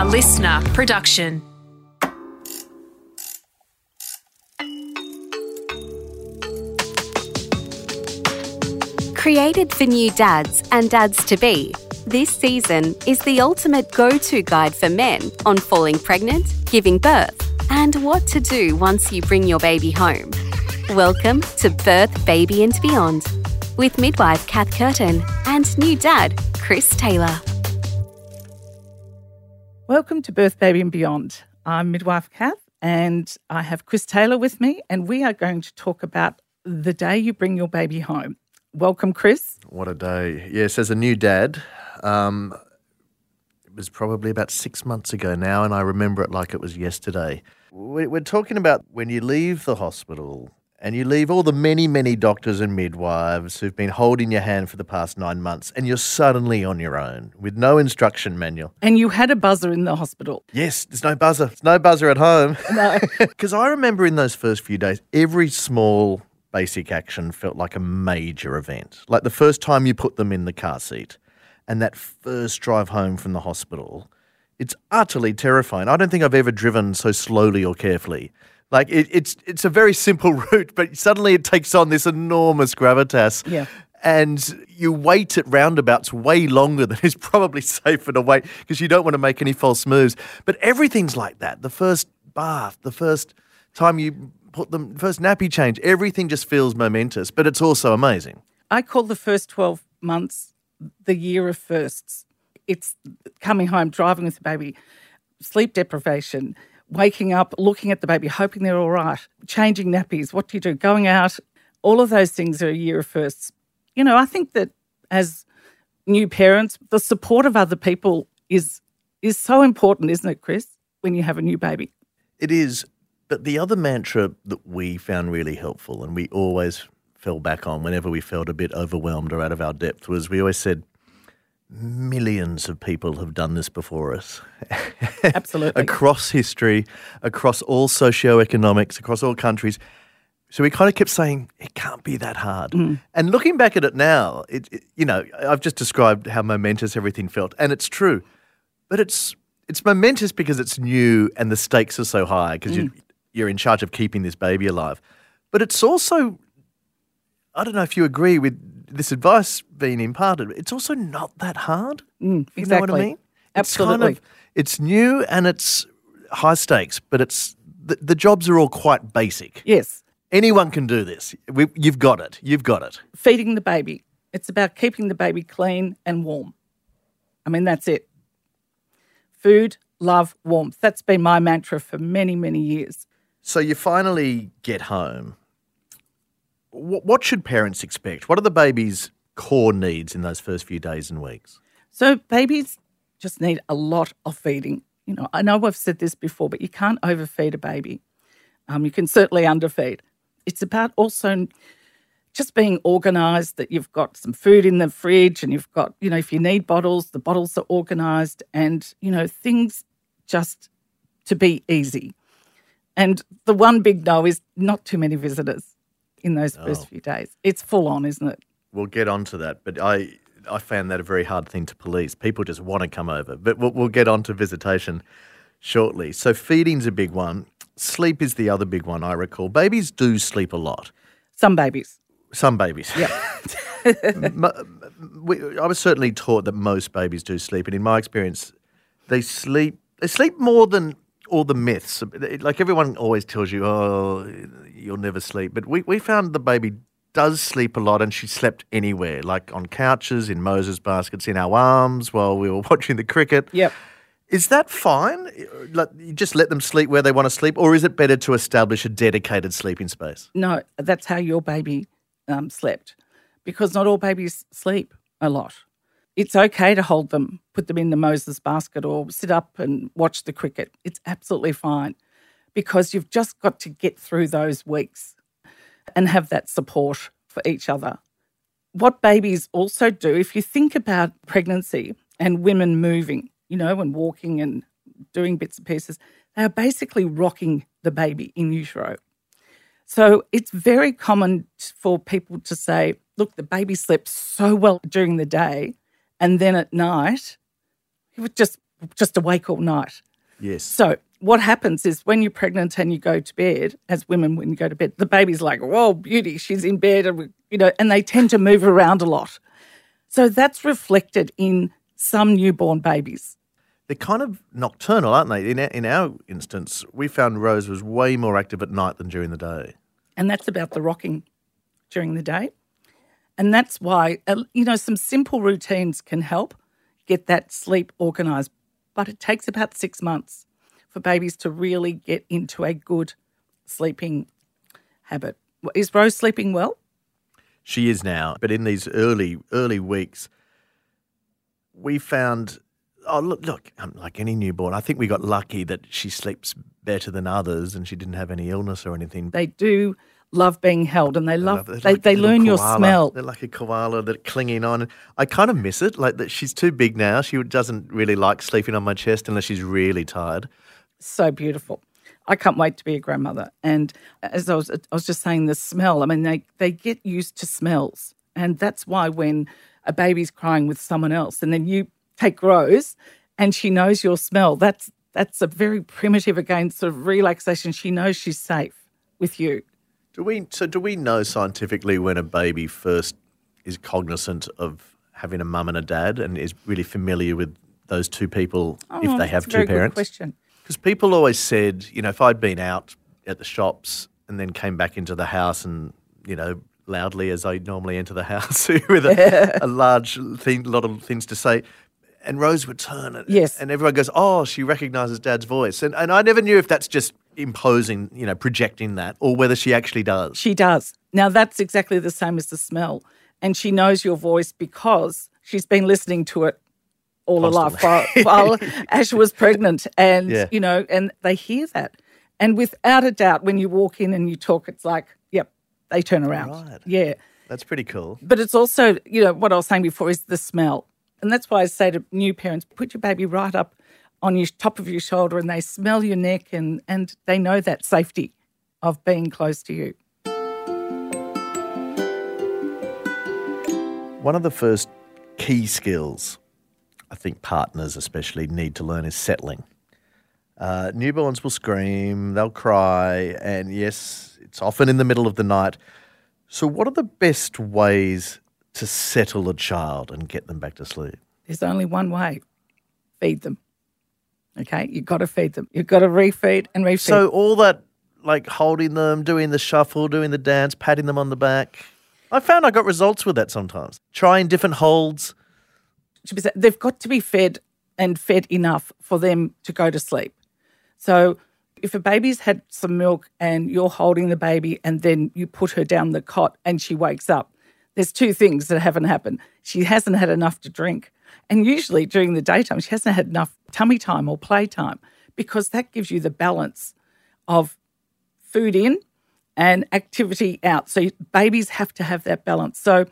A listener production. Created for new dads and dads to be, this season is the ultimate go to guide for men on falling pregnant, giving birth, and what to do once you bring your baby home. Welcome to Birth, Baby and Beyond with midwife Cath Curtin and new dad Chris Taylor. Welcome to Birth, Baby and Beyond. I'm midwife Cath and I have Chris Taylor with me, and we are going to talk about the day you bring your baby home. Welcome, Chris. What a day. Yes, as a new dad, um, it was probably about six months ago now, and I remember it like it was yesterday. We- We're talking about when you leave the hospital and you leave all the many, many doctors and midwives who've been holding your hand for the past nine months, and you're suddenly on your own with no instruction manual. And you had a buzzer in the hospital. Yes, there's no buzzer. There's no buzzer at home. No. Because I remember in those first few days, every small basic action felt like a major event. Like the first time you put them in the car seat and that first drive home from the hospital, it's utterly terrifying. I don't think I've ever driven so slowly or carefully. Like it, it's it's a very simple route, but suddenly it takes on this enormous gravitas. Yeah. And you wait at roundabouts way longer than is probably safer to wait because you don't want to make any false moves. But everything's like that. The first bath, the first time you put them, first nappy change, everything just feels momentous, but it's also amazing. I call the first 12 months the year of firsts. It's coming home, driving with the baby, sleep deprivation, waking up, looking at the baby, hoping they're all right, changing nappies. What do you do? Going out. All of those things are a year of firsts. You know, I think that as new parents, the support of other people is is so important, isn't it, Chris? When you have a new baby. It is, but the other mantra that we found really helpful and we always fell back on whenever we felt a bit overwhelmed or out of our depth was we always said, millions of people have done this before us. Absolutely. across history, across all socioeconomics, across all countries. So we kind of kept saying it can't be that hard. Mm. And looking back at it now, it, it- you know, I've just described how momentous everything felt, and it's true. But it's it's momentous because it's new and the stakes are so high because you, mm. you're in charge of keeping this baby alive. But it's also, I don't know if you agree with this advice being imparted. It's also not that hard. Mm, you know what I exactly. mean? It's kind Absolutely. of- it's new and it's high stakes, but it's the, the jobs are all quite basic. Yes. Anyone can do this. We, you've got it. You've got it. feeding the baby. It's about keeping the baby clean and warm. I mean, that's it. Food, love, warmth. That's been my mantra for many, many years. So you finally get home. What, should parents expect? What are the baby's core needs in those first few days and weeks? So, babies just need a lot of feeding. You know, I know I've said this before, but you can't overfeed a baby. Um, you can certainly underfeed. It's about also just being organised that you've got some food in the fridge and you've got, you know, if you need bottles, the bottles are organised and, you know, things just to be easy. And the one big no is not too many visitors in those oh. first few days. It's full on, isn't it? We'll get onto that, but I I found that a very hard thing to police. People just want to come over, but we'll, we'll get on to visitation shortly. So feeding's a big one. Sleep is the other big one. I recall babies do sleep a lot. Some babies. Some babies. Yeah. I was certainly taught that most babies do sleep, and in my experience, they sleep. They sleep more than all the myths. Like everyone always tells you, "Oh, you'll never sleep," but we, we found the baby does sleep a lot, and she slept anywhere, like on couches, in Moses baskets, in our arms while we were watching the cricket. Yep. Is that fine? Like you just let them sleep where they want to sleep, or is it better to establish a dedicated sleeping space? No, that's how your baby um, slept because not all babies sleep a lot. It's okay to hold them, put them in the Moses basket or sit up and watch the cricket. It's absolutely fine because you've just got to get through those weeks and have that support for each other. What babies also do, if you think about pregnancy and women moving, you know, and walking and doing bits and pieces, they are basically rocking the baby in utero. So it's very common for people to say, look, the baby slept so well during the day, and then at night, he would just just awake all night. Yes. So what happens is when you're pregnant and you go to bed, as women when you go to bed, the baby's like, "Whoa, beauty, she's in bed," and you know, and they tend to move around a lot. So that's reflected in some newborn babies. They're kind of nocturnal, aren't they? In our, in our instance, we found Rose was way more active at night than during the day. and that's about the rocking during the day. And that's why, uh, you know, some simple routines can help get that sleep organised. But it takes about six months for babies to really get into a good sleeping habit. Is Rose sleeping well? She is now, but in these early early weeks, we found. Oh look, look! um, Like any newborn, I think we got lucky that she sleeps better than others, and she didn't have any illness or anything. They do love being held and they love, they, like they a little learn your smell. They're like a koala that clinging on. I kind of miss it. Like that, she's too big now. She doesn't really like sleeping on my chest unless she's really tired. so beautiful. I can't wait to be a grandmother. And as I was, I was just saying, the smell. I mean, they they get used to smells, and that's why when a baby's crying with someone else, and then you take Rose, and she knows your smell. That's that's a very primitive again sort of relaxation. She knows she's safe with you. Do we? So do we know scientifically when a baby first is cognizant of having a mum and a dad, and is really familiar with those two people if Oh, they have that's a very two good parents? question. Because people always said, you know, if I'd been out at the shops and then came back into the house and, you know, loudly as I normally enter the house with a, a large thing, lot of things to say, and Rose would turn and, Yes. and everyone goes, oh, she recognises Dad's voice. And, and I never knew if that's just imposing, you know, projecting that or whether she actually does. She does. Now, that's exactly the same as the smell. And she knows your voice because she's been listening to it all her life while, while Ash was pregnant. And, Yeah. you know, and they hear that. And without a doubt, when you walk in and you talk, it's like, yep, they turn around. Right. Yeah. That's pretty cool. But it's also, you know, what I was saying before is the smell. And that's why I say to new parents, put your baby right up on your top of your shoulder and they smell your neck and, and they know that safety of being close to you. One of the first key skills I think partners especially need to learn is settling. Uh, newborns will scream, they'll cry, and yes, it's often in the middle of the night. So, what are the best ways to settle a child and get them back to sleep? There's only one way feed them. Okay, you've got to feed them. You've got to refeed and refeed. So, all that like holding them, doing the shuffle, doing the dance, patting them on the back. I found I got results with that sometimes. Trying different holds. to be said, they've got to be fed and fed enough for them to go to sleep. So if a baby's had some milk and you're holding the baby and then you put her down the cot and she wakes up, there's two things that haven't happened. She hasn't had enough to drink. And usually during the daytime, she hasn't had enough tummy time or playtime because that gives you the balance of food in and activity out. So babies have to have that balance. So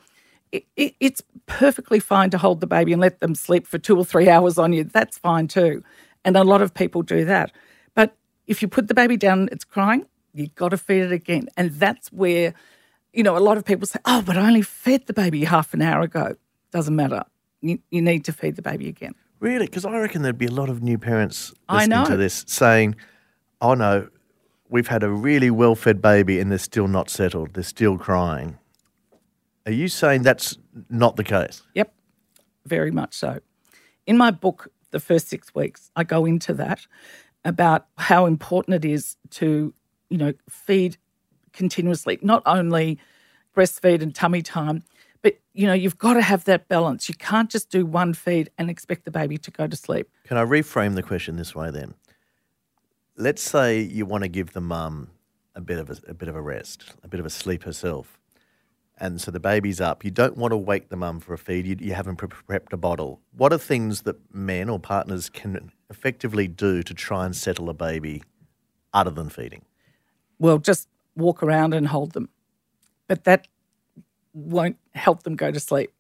it, it, it's perfectly fine to hold the baby and let them sleep for two or three hours on you. That's fine too. And a lot of people do that. But if you put the baby down it's crying, you've got to feed it again. And that's where, you know, a lot of people say, oh, but I only fed the baby half an hour ago. Doesn't matter. You, you need to feed the baby again. Really? Because I reckon there'd be a lot of new parents listening to this saying, oh no, we've had a really well fed baby and they're still not settled. They're still crying. Are you saying that's not the case? Yep, very much so. In my book, The First Six Weeks, I go into that about how important it is to, you know, feed continuously, not only breastfeed and tummy time, but, you know, you've got to have that balance. You can't just do one feed and expect the baby to go to sleep. Can I reframe the question this way then? Let's say you want to give the mum a bit of a, a bit of a rest, a bit of a sleep herself. And so the baby's up. You don't want to wake the mum for a feed. You, you haven't pre- prepped a bottle. What are things that men or partners can effectively do to try and settle a baby other than feeding? Well, just walk around and hold them. But that won't help them go to sleep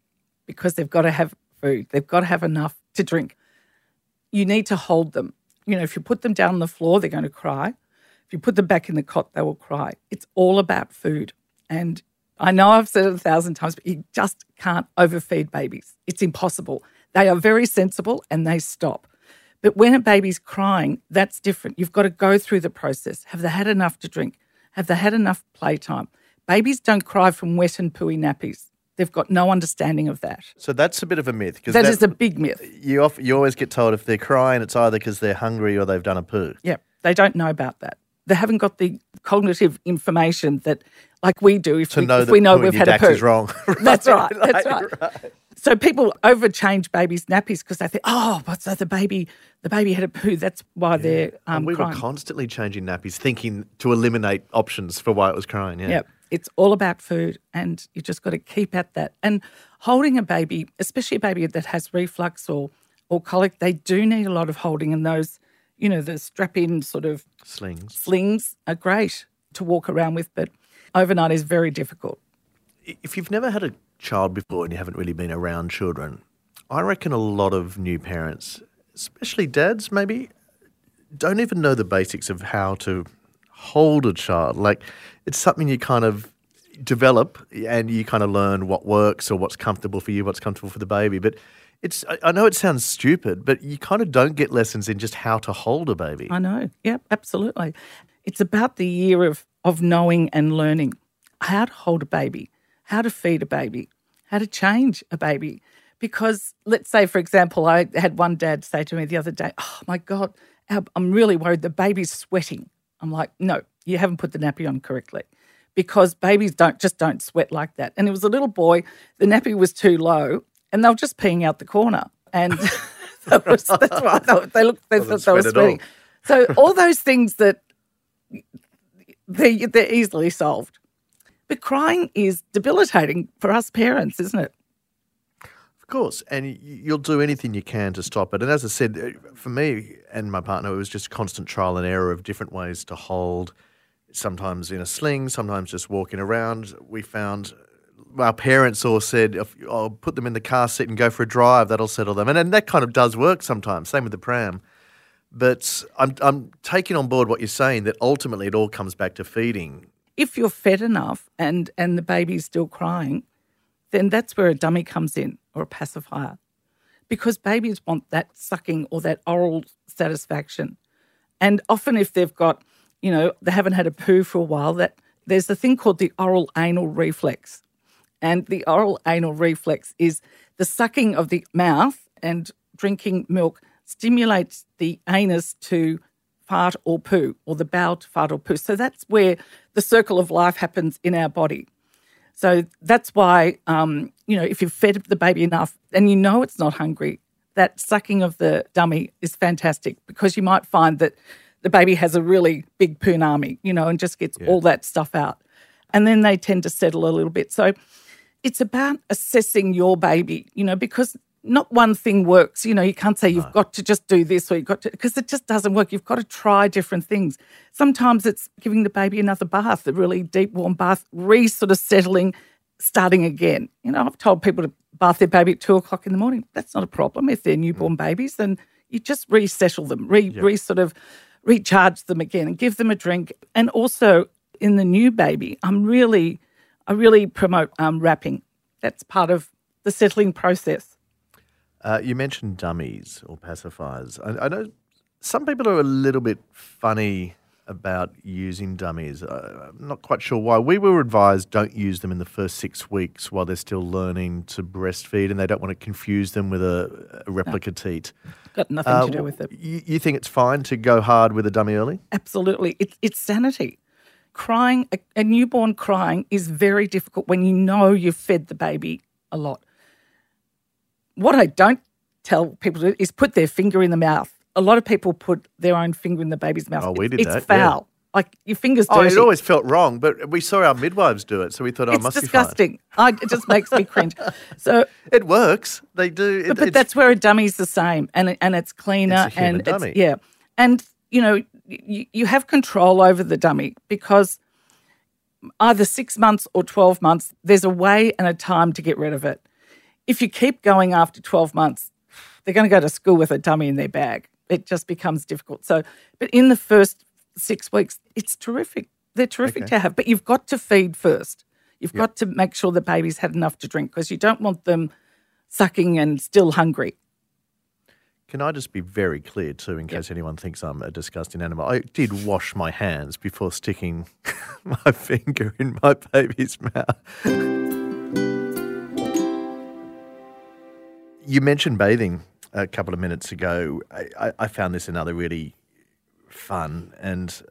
because they've got to have food. They've got to have enough to drink. You need to hold them. You know, if you put them down on the floor, they're going to cry. If you put them back in the cot, they will cry. It's all about food. And I know I've said it a thousand times, but you just can't overfeed babies. It's impossible. They are very sensible and they stop. But when a baby's crying, that's different. You've got to go through the process. Have they had enough to drink? Have they had enough playtime? Babies don't cry from wet and pooey nappies. They've got no understanding of that. So that's a bit of a myth because That is a big myth. you off, you always get told if they're crying, it's either because they're hungry or they've done a poo. Yeah, they don't know about that. They haven't got the cognitive information that, like we do, if, To we, know if we know we've had a poo. is wrong. That's right. That's Right, right. So people overchange babies' nappies because they think, oh, but so the baby, the baby had a poo. That's why they're um, and we crying. were constantly changing nappies, thinking to eliminate options for why it was crying. Yeah. Yep. It's all about food, and you just got to keep at that. And holding a baby, especially a baby that has reflux or or colic, they do need a lot of holding. And those, you know, the strap-in sort of Slings. slings are great to walk around with, but overnight is very difficult. If you've never had a child before and you haven't really been around children, I reckon a lot of new parents, especially dads, maybe, don't even know the basics of how to hold a child. Like it's something you kind of develop and you kind of learn what works or what's comfortable for you, what's comfortable for the baby. But it's I, know it sounds stupid, but you kind of don't get lessons in just how to hold a baby. I know. Yep, absolutely. It's about the year of of knowing and learning how to hold a baby, how to feed a baby, how to change a baby. Because let's say, for example, I had one dad say to me the other day, "Oh my God, I'm really worried the baby's sweating." I'm like, "No, you haven't put the nappy on correctly." Because babies don't just don't sweat like that. And it was a little boy, the nappy was too low, and they were just peeing out the corner. And that was, that's why they, looked, they thought they were sweating. So all those things that they they're easily solved. But crying is debilitating for us parents, isn't it? Course, and you'll do anything you can to stop it. And as I said, uh, for me and my partner, it was just constant trial and error of different ways to hold. Sometimes in a sling, sometimes just walking around. We found our parents all said, "I'll put them in the car seat and go for a drive. That'll settle them." And, and that kind of does work sometimes. Same with the pram. But I'm I'm taking on board what you're saying that ultimately it all comes back to feeding. If you're fed enough and and the baby's still crying, then that's where a dummy comes in or a pacifier. Because babies want that sucking or that oral satisfaction. And often if they've got, you know, they haven't had a poo for a while, that there's a thing called the oral anal reflex. And the oral anal reflex is the sucking of the mouth and drinking milk stimulates the anus to fart or poo, or the bowel to fart or poo. So that's where the circle of life happens in our body. So that's why, um, you know, if you've fed the baby enough and you know it's not hungry, that sucking of the dummy is fantastic because you might find that the baby has a really big punami, you know, and just gets all that stuff out. And then they tend to settle a little bit. So it's about assessing your baby, you know, because not one thing works. You know, you can't say you've got to just do this or you've got to, because it just doesn't work. You've got to try different things. Sometimes it's giving the baby another bath, a really deep, warm bath, re sort of settling, starting again. You know, I've told people to bath their baby at two o'clock in the morning. That's not a problem if they're newborn babies. Then you just resettle them, re, re sort of recharge them again and give them a drink. And also in the new baby, I'm really, I really promote um, wrapping. That's part of the settling process. Uh, you mentioned dummies or pacifiers. I, I know some people are a little bit funny about using dummies. Uh, I'm not quite sure why. We were advised don't use them in the first six weeks while they're still learning to breastfeed, and they don't want to confuse them with a, a replica teat. Got nothing Uh, to do with it. You, you think it's fine to go hard with a dummy early? Absolutely. It's, it's sanity. Crying, a newborn crying is very difficult when you know you've fed the baby a lot. What I don't tell people to do is put their finger in the mouth. A lot of people put their own finger in the baby's mouth. Oh, we did it's that, yeah. foul. Like your finger's Oh, dirty. it always felt wrong, but we saw our midwives do it, so we thought, oh, it it's must disgusting. I, it just makes me cringe. So. It works. They do. It, but, but that's where a dummy's the same, and and it's cleaner It's and dummy. it's yeah, and you know you, you have control over the dummy because either six months or twelve months, there's a way and a time to get rid of it. If you keep going after twelve months, they're going to go to school with a dummy in their bag. It just becomes difficult. So, but in the first six weeks, it's terrific. They're terrific Okay. to have, but you've got to feed first. You've got to make sure the baby's had enough to drink because you don't want them sucking and still hungry. Can I just be very clear too, in case anyone thinks I'm a disgusting animal? I did wash my hands before sticking my finger in my baby's mouth. You mentioned bathing a couple of minutes ago. I, I, found this another really fun and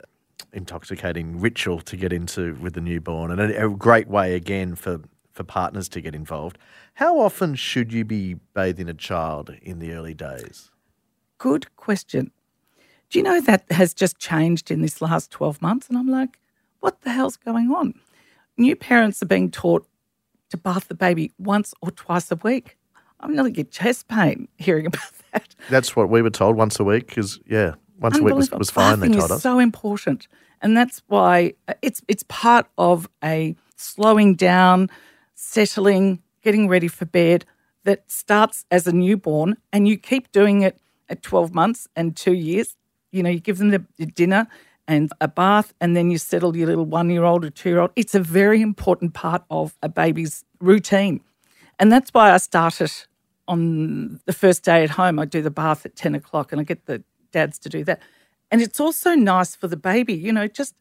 intoxicating ritual to get into with the newborn, and a, a great way again for for partners to get involved. How often should you be bathing a child in the early days? Good question. Do you know that has just changed in this last 12 months? And I'm like, what the hell's going on? New parents are being taught to bath the baby once or twice a week. I'm going to get chest pain hearing about that. That's what we were told once a week. Because yeah, once a week was, was fine. They told is us. so important, and that's why uh, it's it's part of a slowing down, settling, getting ready for bed that starts as a newborn, and you keep doing it at 12 months and two years. You know, you give them the, the dinner and a bath, and then you settle your little one year old or two year old. It's a very important part of a baby's routine. And that's why I started on the first day at home. I do the bath at 10 o'clock and I get the dads to do that. And it's also nice for the baby, you know, just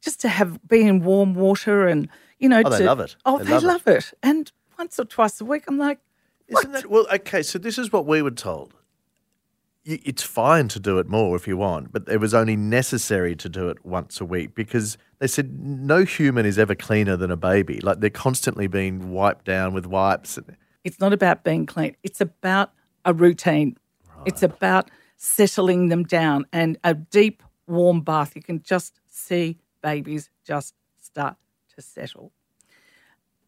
just to have be in warm water and, you know, Oh, they to, love it. Oh, They they, love it. love it. And once or twice a week, I'm like, Isn't that well? Okay, so this is what we were told. It's fine to do it more if you want, but it was only necessary to do it once a week because they said no human is ever cleaner than a baby. Like they're constantly being wiped down with wipes. It's not about being clean. It's about a routine. It's about settling them down and a deep, warm bath. You can just see babies just start to settle.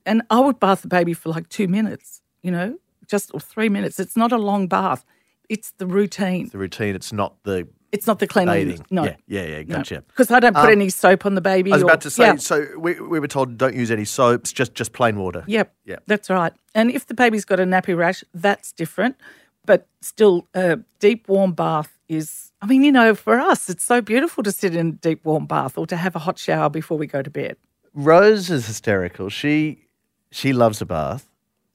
And I would bath the baby for like two minutes, you know, just or three minutes. It's not a long bath. It's the routine. The routine. It's not the It's not the cleaning. bathing. No. Yeah, yeah, yeah. Gotcha. Because I don't put Um, any soap on the baby. I was or- about to say. Yeah. So we, we were told don't use any soaps, just just plain water. Yep. Yep. That's right. And if the baby's got a nappy rash, that's different. But still, a deep warm bath is, I mean, you know, for us, it's so beautiful to sit in a deep warm bath or to have a hot shower before we go to bed. Rose is hysterical. She she loves a bath.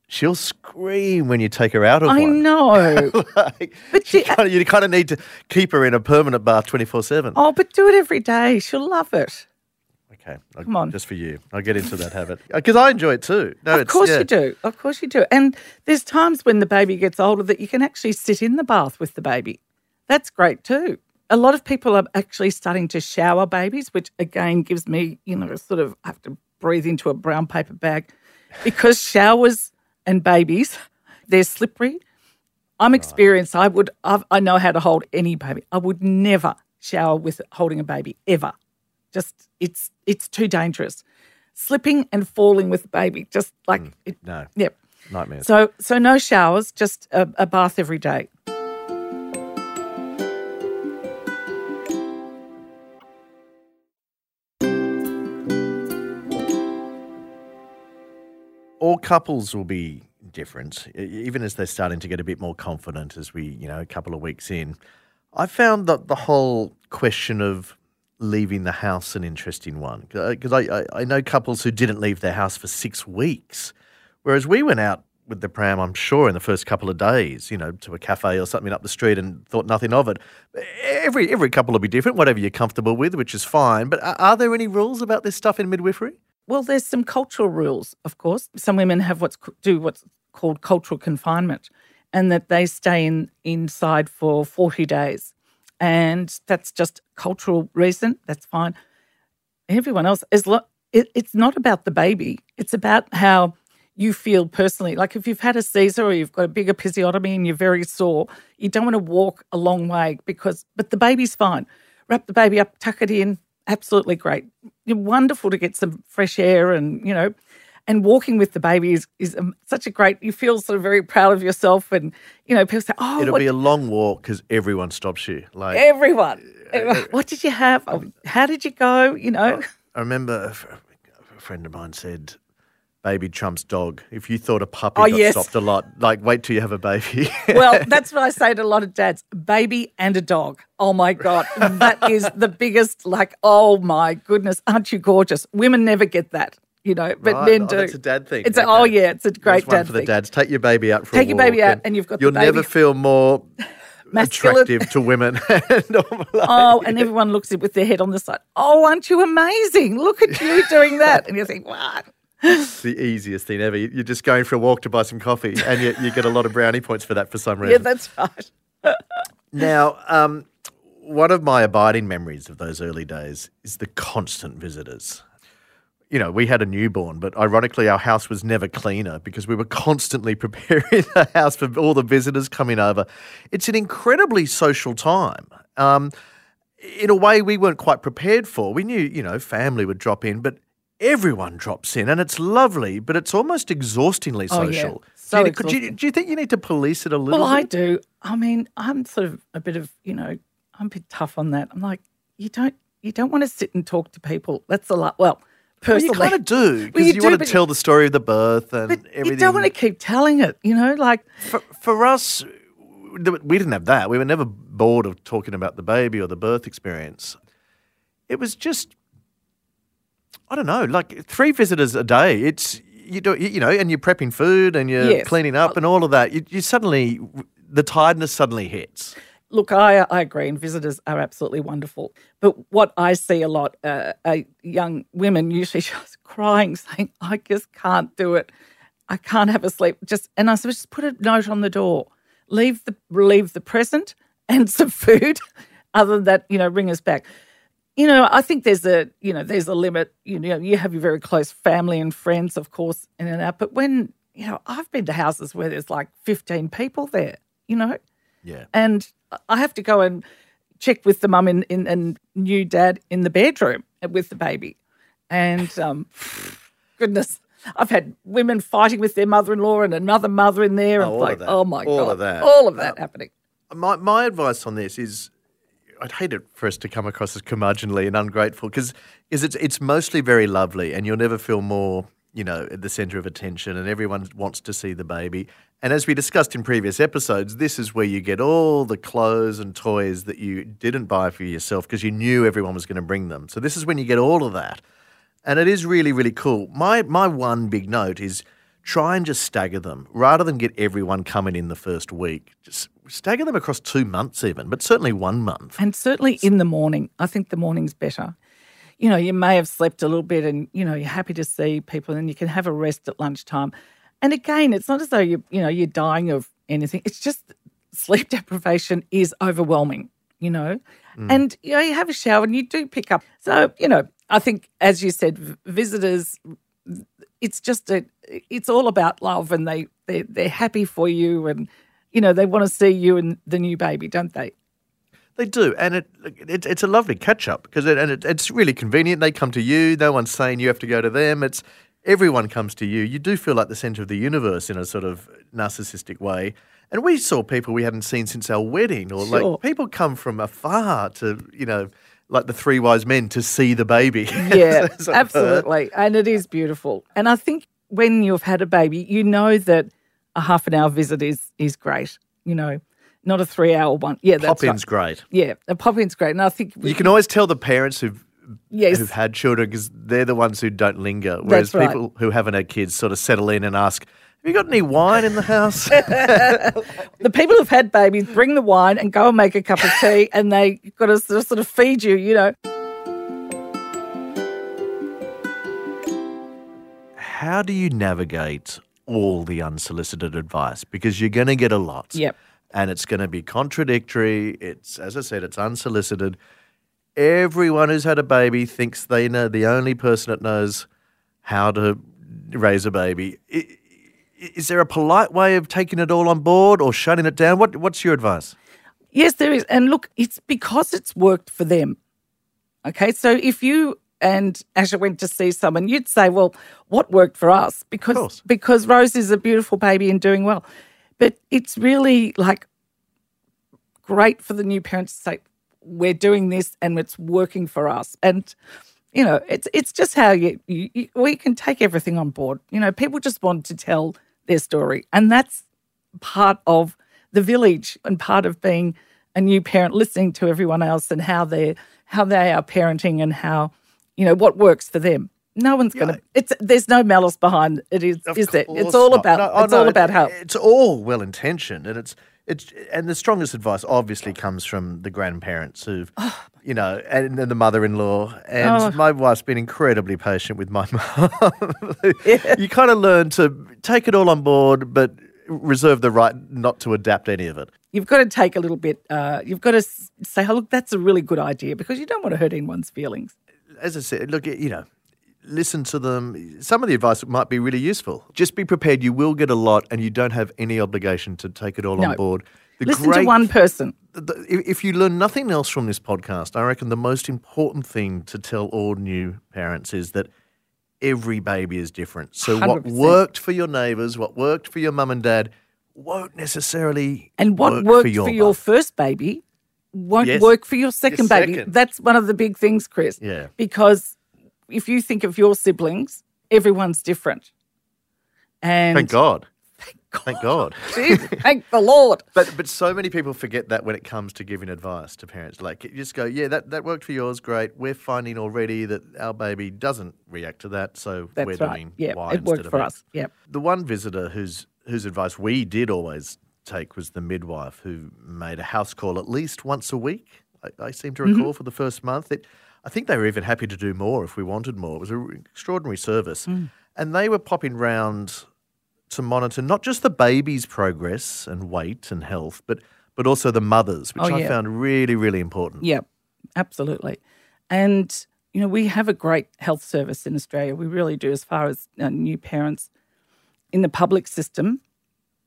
She'll scream when you take her out of I one. know. like, But kinda, you kind of need to keep her in a permanent bath 24 7. oh, but do it every day. She'll love it. Okay. I'll- Come on. Just for you. I'll get into that habit. Uh, because I enjoy it too. No, of course yeah. you do. Of course you do. And there's times when the baby gets older that you can actually sit in the bath with the baby. That's great too. A lot of people are actually starting to shower babies, which again gives me, you know, sort of I have to breathe into a brown paper bag because showers and babies, they're slippery. I'm experienced. I would, I've, I know how to hold any baby. I would never shower with holding a baby ever. Just it's it's too dangerous. Slipping and falling with the baby, just like mm, it, No. Yep. Nightmares. So so no showers, just a, a bath every day. All couples will be different, even as they're starting to get a bit more confident as we, you know, a couple of weeks in. I found that the whole question of leaving the house an interesting one because I, I, I know couples who didn't leave their house for six weeks, whereas we went out with the pram, I'm sure, in the first couple of days, you know, to a cafe or something up the street and thought nothing of it. Every every couple will be different, whatever you're comfortable with, which is fine. But are, are there any rules about this stuff in midwifery? Well, there's some cultural rules, of course. Some women have what's do what's called cultural confinement, and that they stay in inside for 40 days, and that's just cultural reason. That's fine. Everyone else is. Lo- it, it's not about the baby. It's about how you feel personally. Like if you've had a Caesar or you've got a big episiotomy and you're very sore, you don't want to walk a long way because, but the baby's fine. Wrap the baby up, tuck it in. Absolutely great. You're wonderful to get some fresh air and, you know, and walking with the baby is, is um, such a great, you feel sort of very proud of yourself. And, you know, people say, oh, It'll what, be a long walk because everyone stops you. Like everyone. everyone, What did you have? Oh, How did you go? You know, I remember a friend of mine said, "Baby trumps dog." If you thought a puppy Oh, got yes. stopped a lot, like wait till you have a baby. well, that's what I say to a lot of dads baby and a dog. Oh my God. That is the biggest, like, oh my goodness, aren't you gorgeous? Women never get that, you know, but Right. men Oh, do. It's a dad thing. It's a, oh, yeah, it's a great There's one dad for the dads. Take your baby out for Take your baby out and you've got You'll baby. never feel more masculine. attractive to women. and like, Oh, and everyone looks at with their head on the side. Oh, aren't you amazing? Look at you doing that. And you think, what? It's the easiest thing ever. You- You're just going for a walk to buy some coffee, and yet you get a lot of brownie points for that for some reason. Yeah, that's right. now, um, one of my abiding memories of those early days is the constant visitors. You know, we had a newborn, but ironically, our house was never cleaner because we were constantly preparing the house for all the visitors coming over. It's an incredibly social time. Um, in a way, we weren't quite prepared for. We knew, you know, family would drop in, but everyone drops in, and it's lovely, but it's almost exhaustingly social. Oh, yeah. So do, you, could you- do you think you need to police it a little Well, I do. I mean, I'm sort of a bit of, you know, I'm a bit tough on that. I'm like, you don't, you don't want to sit and talk to people. That's a lot. Well, Well, you personally, kind of do Well, because you you, do, want to tell the story of the birth and everything. you don't want to keep telling it. You know, like for, for us, we didn't have that. We were never bored of talking about the baby or the birth experience. It was just, I don't know, like three visitors a day. It's you do you know, and you're prepping food and you're Yes. cleaning up and all of that. You, you suddenly the tiredness suddenly hits. Look, I, I agree, and visitors are absolutely wonderful. But what I see a lot, uh, are young women usually just crying, saying, "I just can't do it. I can't have a sleep." Just and I said, just put a note on the door, leave the leave the present and some food. Other than that, you know, ring us back. You know, I think there's a you know there's a limit. You know, you have your very close family and friends, of course, in and out. But when you know, I've been to houses where there's like 15 people there. You know, Yeah. and I have to go and check with the mum in, in, and new dad in the bedroom with the baby. And um, goodness, I've had women fighting with their mother in law and another mother in there. Oh, and all like, oh my All God. of that. All of that happening. My my advice on this is, I'd hate it for us to come across as curmudgeonly and ungrateful because it's it's mostly very lovely, and you'll never feel more you know at the centre of attention, and everyone wants to see the baby. And as we discussed in previous episodes, this is where you get all the clothes and toys that you didn't buy for yourself because you knew everyone was going to bring them. So this is when you get all of that, and it is really really cool. My my one big note is try and just stagger them rather than get everyone coming in the first week. Just stagger them across two months, even, but certainly one month. And certainly in the morning, I think the morning's better. You know, you may have slept a little bit and, you know, you're happy to see people and you can have a rest at lunchtime. And again, it's not as though you you know, you're dying of anything. It's just sleep deprivation is overwhelming, you know. Mm. And you know, you have a shower and you do pick up. So, you know, I think as you said, visitors it's just a it's all about love and they they they're happy for you and you know, they want to see you and the new baby, don't they? They do, and it, it it's a lovely catch up because it, and it, it's really convenient. They come to you. No one's saying you have to go to them. It's everyone comes to you. You do feel like the center of the universe in a sort of narcissistic way. And we saw people we hadn't seen since our wedding, or Sure. like people come from afar to you know, like the three wise men to see the baby. Yeah, a birth. Uh, absolutely. And it is beautiful. And I think when you've had a baby, you know that a half an hour visit is is great. You know, not a three hour one. Yeah, that's Pop-in's right. great. Yeah, a pop in's great. And I think we, You can always tell the parents who've yes, who've had children because they're the ones who don't linger. Whereas right. people who haven't had kids sort of settle in and ask, "Have you got any wine in the house?" the people who've had babies bring the wine and go and make a cup of tea, and they got to sort of, sort of feed you. You know, How do you navigate all the unsolicited advice? Because you're going to get a lot. Yep. And it's going to be contradictory. It's, as I said, it's unsolicited. Everyone who's had a baby thinks they know the only person that knows how to raise a baby. I- i- Is there a polite way of taking it all on board or shutting it down? What, what's your advice? Yes, there is. And look, it's because it's worked for them. Okay. So if you and Asher went to see someone, you'd say, well, what worked for us? Because because Rose is a beautiful baby and doing well. But it's really like great for the new parents to say, we're doing this and it's working for us. And you know, it's it's just how you, you, you we can take everything on board. You know, people just want to tell their story, and that's part of the village and part of being a new parent, listening to everyone else and how they how they are parenting and how you know what works for them. No one's going to. It's there's no malice behind it. Is Of is there? It's all about No, oh, it's no, all it- about how. it's all well intentioned, and it's It's and the strongest advice obviously comes from the grandparents who've, Oh, you know, and then the mother-in-law. And my wife's been incredibly patient with my mum. You kind of learn to take it all on board, but reserve the right not to adapt any of it. You've got to take a little bit, uh, you've got to say, oh, look, that's a really good idea because you don't want to hurt anyone's feelings. As I said, look, you know, listen to them. Some of the advice might be really useful. Just be prepared. You will get a lot, and you don't have any obligation to take it all No. on board. The Listen to great one person. the- if you learn nothing else from this podcast, I reckon the most important thing to tell all new parents is that every baby is different. So what 100%. worked for your neighbours, what worked for your mum and dad, won't necessarily And what work worked for your, for your first baby won't Yes. work for your second baby. second. That's one of the big things, Chris. Yeah. Because if you think of your siblings, everyone's different. And Thank God. Thank God. Jesus, thank the Lord. But but so many people forget that when it comes to giving advice to parents. Like you just go, yeah, that, that worked for yours, great. We're finding already that our baby doesn't react to that, so That's we're right. doing Yeah, Y it worked of for us. Yep. The one visitor whose whose advice we did always take was the midwife who made a house call at least once a week. I, I seem to Mm-hmm. recall for the first month. It, I think they were even happy to do more if we wanted more. It was an extraordinary service, Mm. and they were popping round to monitor not just the baby's progress and weight and health, but but also the mothers, which Oh, I found really really important. Yep, absolutely. And, you know, we have a great health service in Australia. We really do, as far as uh, new parents in the public system.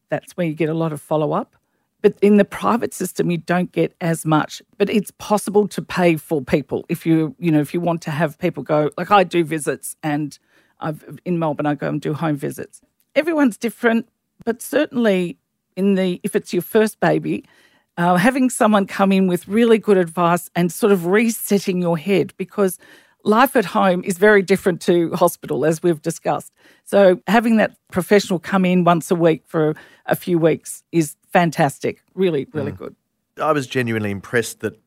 That's where you get a lot of follow up. But in the private system, you don't get as much. But it's possible to pay for people if you, you know, if you want to have people go. Like I do visits, and I've in Melbourne, I go and do home visits. Everyone's different, but certainly in the if it's your first baby, uh, having someone come in with really good advice and sort of resetting your head because life at home is very different to hospital, as we've discussed. So, having that professional come in once a week for a few weeks is fantastic. Really, really mm. good. I was genuinely impressed that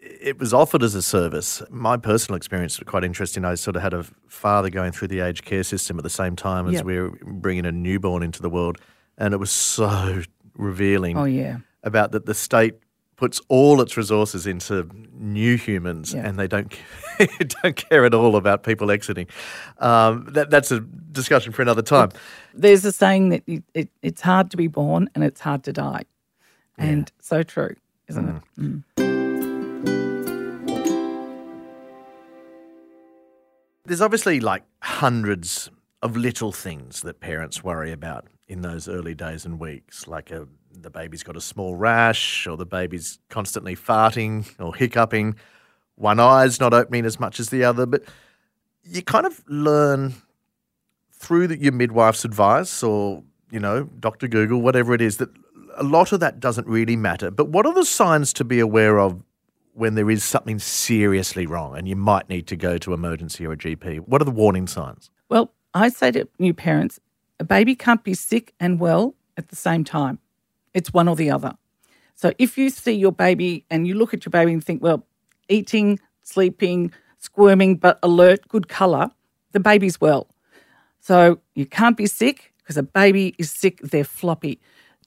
it was offered as a service. My personal experience was quite interesting. I sort of had a father going through the aged care system at the same time as Yep. we were bringing a newborn into the world, and it was so revealing Oh, yeah. about that the state puts all its resources into new humans Yeah. and they don't don't care at all about people exiting. Um, that, that's a discussion for another time. There's a saying that it, it, it's hard to be born and it's hard to die. And so true, isn't it? Mm. There's obviously like hundreds of little things that parents worry about in those early days and weeks, like a, the baby's got a small rash, or the baby's constantly farting or hiccuping, one eye's not opening as much as the other. But you kind of learn through the, your midwife's advice or, you know, Dr. Google, whatever it is, that a lot of that doesn't really matter. But what are the signs to be aware of when there is something seriously wrong and you might need to go to emergency or a GP? What are the warning signs? Well, I say to new parents, a baby can't be sick and well at the same time. It's one or the other. So if you see your baby and you look at your baby and think, well, eating, sleeping, squirming, but alert, good colour, the baby's well. So you can't be sick because a baby is sick. They're floppy,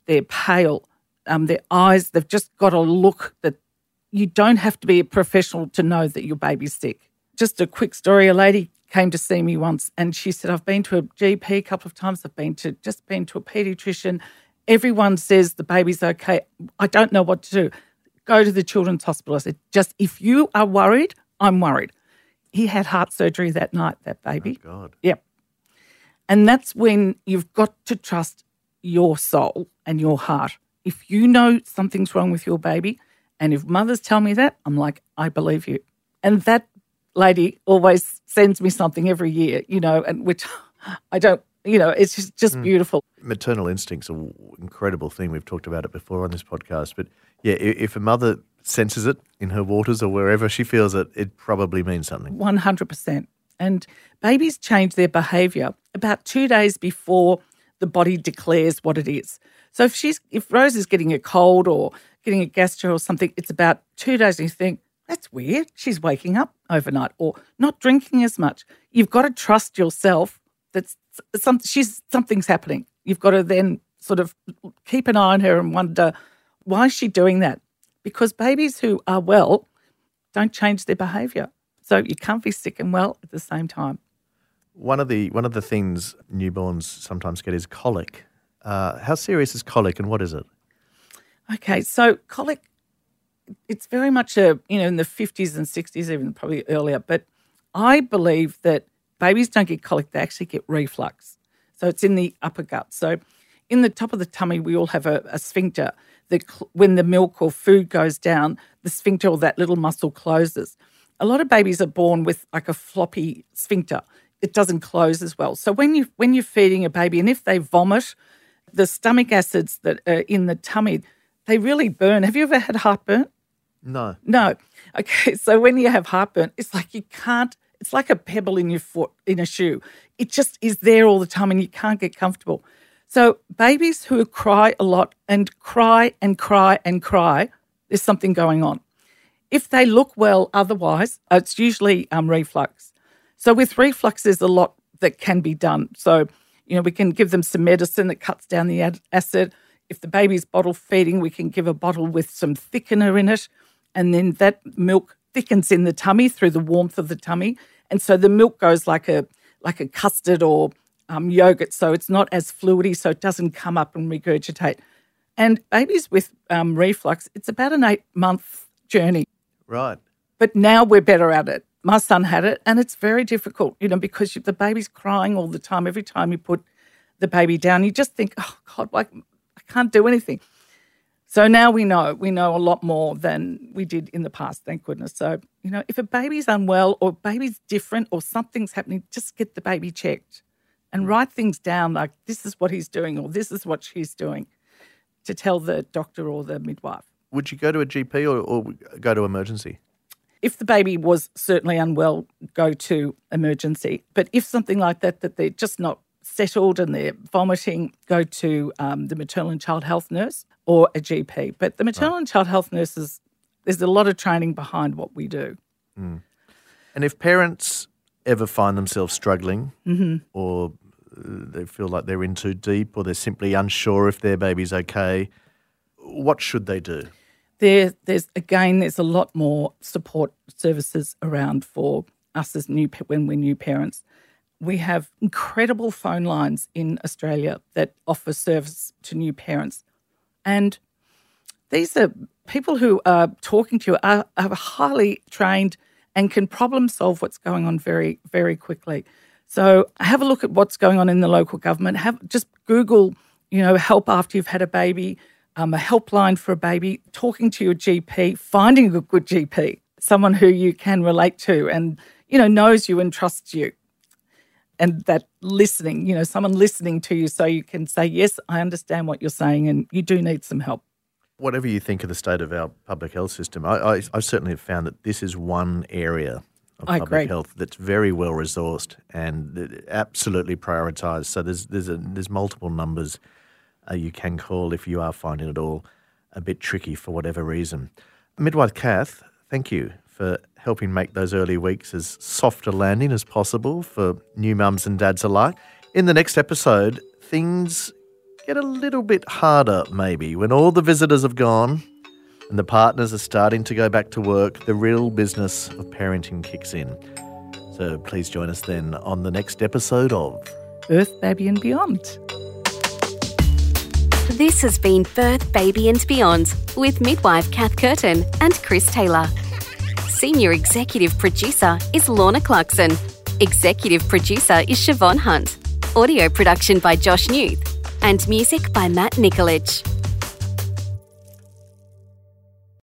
they're pale, um, their eyes, they've just got a look that you don't have to be a professional to know that your baby's sick. Just a quick story a lady came to see me once and she said, I've been to a GP a couple of times, I've been to just been to a pediatrician. Everyone says the baby's okay. I don't know what to do. Go to the children's hospital. I said, just if you are worried, I'm worried. He had heart surgery that night, that baby. Oh, God. Yep. And that's when you've got to trust your soul and your heart. If you know something's wrong with your baby, and if mothers tell me that, I'm like, I believe you. And that lady always sends me something every year, you know, and which I don't, you know, it's just, just hmm. beautiful. Maternal instinct's an incredible thing. We've talked about it before on this podcast. But yeah, if a mother senses it in her waters or wherever she feels it, it probably means something. 100%. And babies change their behavior about two days before the body declares what it is. So if she's if Rose is getting a cold or getting a gastro or something, it's about two days and you think, that's weird. She's waking up overnight or not drinking as much. You've got to trust yourself that some she's something's happening. You've got to then sort of keep an eye on her and wonder, Why is she doing that? Because babies who are well don't change their behaviour. So you can't be sick and well at the same time. One of the one of the things newborns sometimes get is colic. Uh, how serious is colic, and what is it? Okay, so colic, it's very much a you know in the fifties and sixties, even probably earlier. But I believe that babies don't get colic; they actually get reflux. So it's in the upper gut. So in the top of the tummy, we all have a, a sphincter. That when the milk or food goes down, the sphincter or that little muscle closes. A lot of babies are born with like a floppy sphincter. It doesn't close as well. So when you when you're feeding a baby, and if they vomit, the stomach acids that are in the tummy, they really burn. Have you ever had heartburn? No. No. Okay, so when you have heartburn, it's like you can't, it's like a pebble in your foot, in a shoe. It just is there all the time and you can't get comfortable. So babies who cry a lot and cry and cry and cry, there's something going on. If they look well otherwise, it's usually um, reflux. So with reflux, there's a lot that can be done. So, you know, we can give them some medicine that cuts down the acid. If the baby's bottle feeding, we can give a bottle with some thickener in it. And then that milk thickens in the tummy through the warmth of the tummy. And so the milk goes like a like a custard or um, yogurt, so it's not as fluidy, so it doesn't come up and regurgitate. And babies with um, reflux, it's about an eight month journey. Right. But now we're better at it. My son had it, and it's very difficult, you know, because the baby's crying all the time. Every time you put the baby down, you just think, oh, God, like, I can't do anything. So now we know, we know a lot more than we did in the past, thank goodness. So, you know, if a baby's unwell or baby's different or something's happening, just get the baby checked and mm. write things down like this is what he's doing or this is what she's doing to tell the doctor or the midwife. Would you go to a GP or, or go to emergency? If the baby was certainly unwell, go to emergency. But if something like that, that they're just not settled and they're vomiting, go to um, the maternal and child health nurse or a GP. But the maternal right. and child health nurses, there's a lot of training behind what we do. Mm. And if parents ever find themselves struggling mm-hmm. or they feel like they're in too deep or they're simply unsure if their baby's okay, what should they do? There, there's again, there's a lot more support services around for us as new when we're new parents. We have incredible phone lines in Australia that offer service to new parents, and these are people who are talking to you are, are highly trained and can problem solve what's going on very, very quickly. So have a look at what's going on in the local government. Have just Google, you know, help after you've had a baby, um, a helpline for a baby, talking to your GP, finding a good GP, someone who you can relate to and you know knows you and trusts you, and that listening, you know, someone listening to you so you can say, yes, I understand what you're saying, and you do need some help whatever you think of the state of our public health system, I, I, I, certainly have found that this is one area of I public agree. health that's very well resourced and absolutely prioritised. So there's there's a, there's multiple numbers uh, you can call if you are finding it all a bit tricky for whatever reason. Midwife Cath, thank you for helping make those early weeks as soft a landing as possible for new mums and dads alike. In the next episode, things get a little bit harder maybe when all the visitors have gone and the partners are starting to go back to work, the real business of parenting kicks in. So please join us then on the next episode of Birth, Baby and Beyond. This has been Birth, Baby and Beyond with midwife Cath Curtin and Chris Taylor. Senior executive producer is Lorna Clarkson. Executive producer is Siobhan Hunt. Audio production by Josh Newth. And music by Matt Nikolic.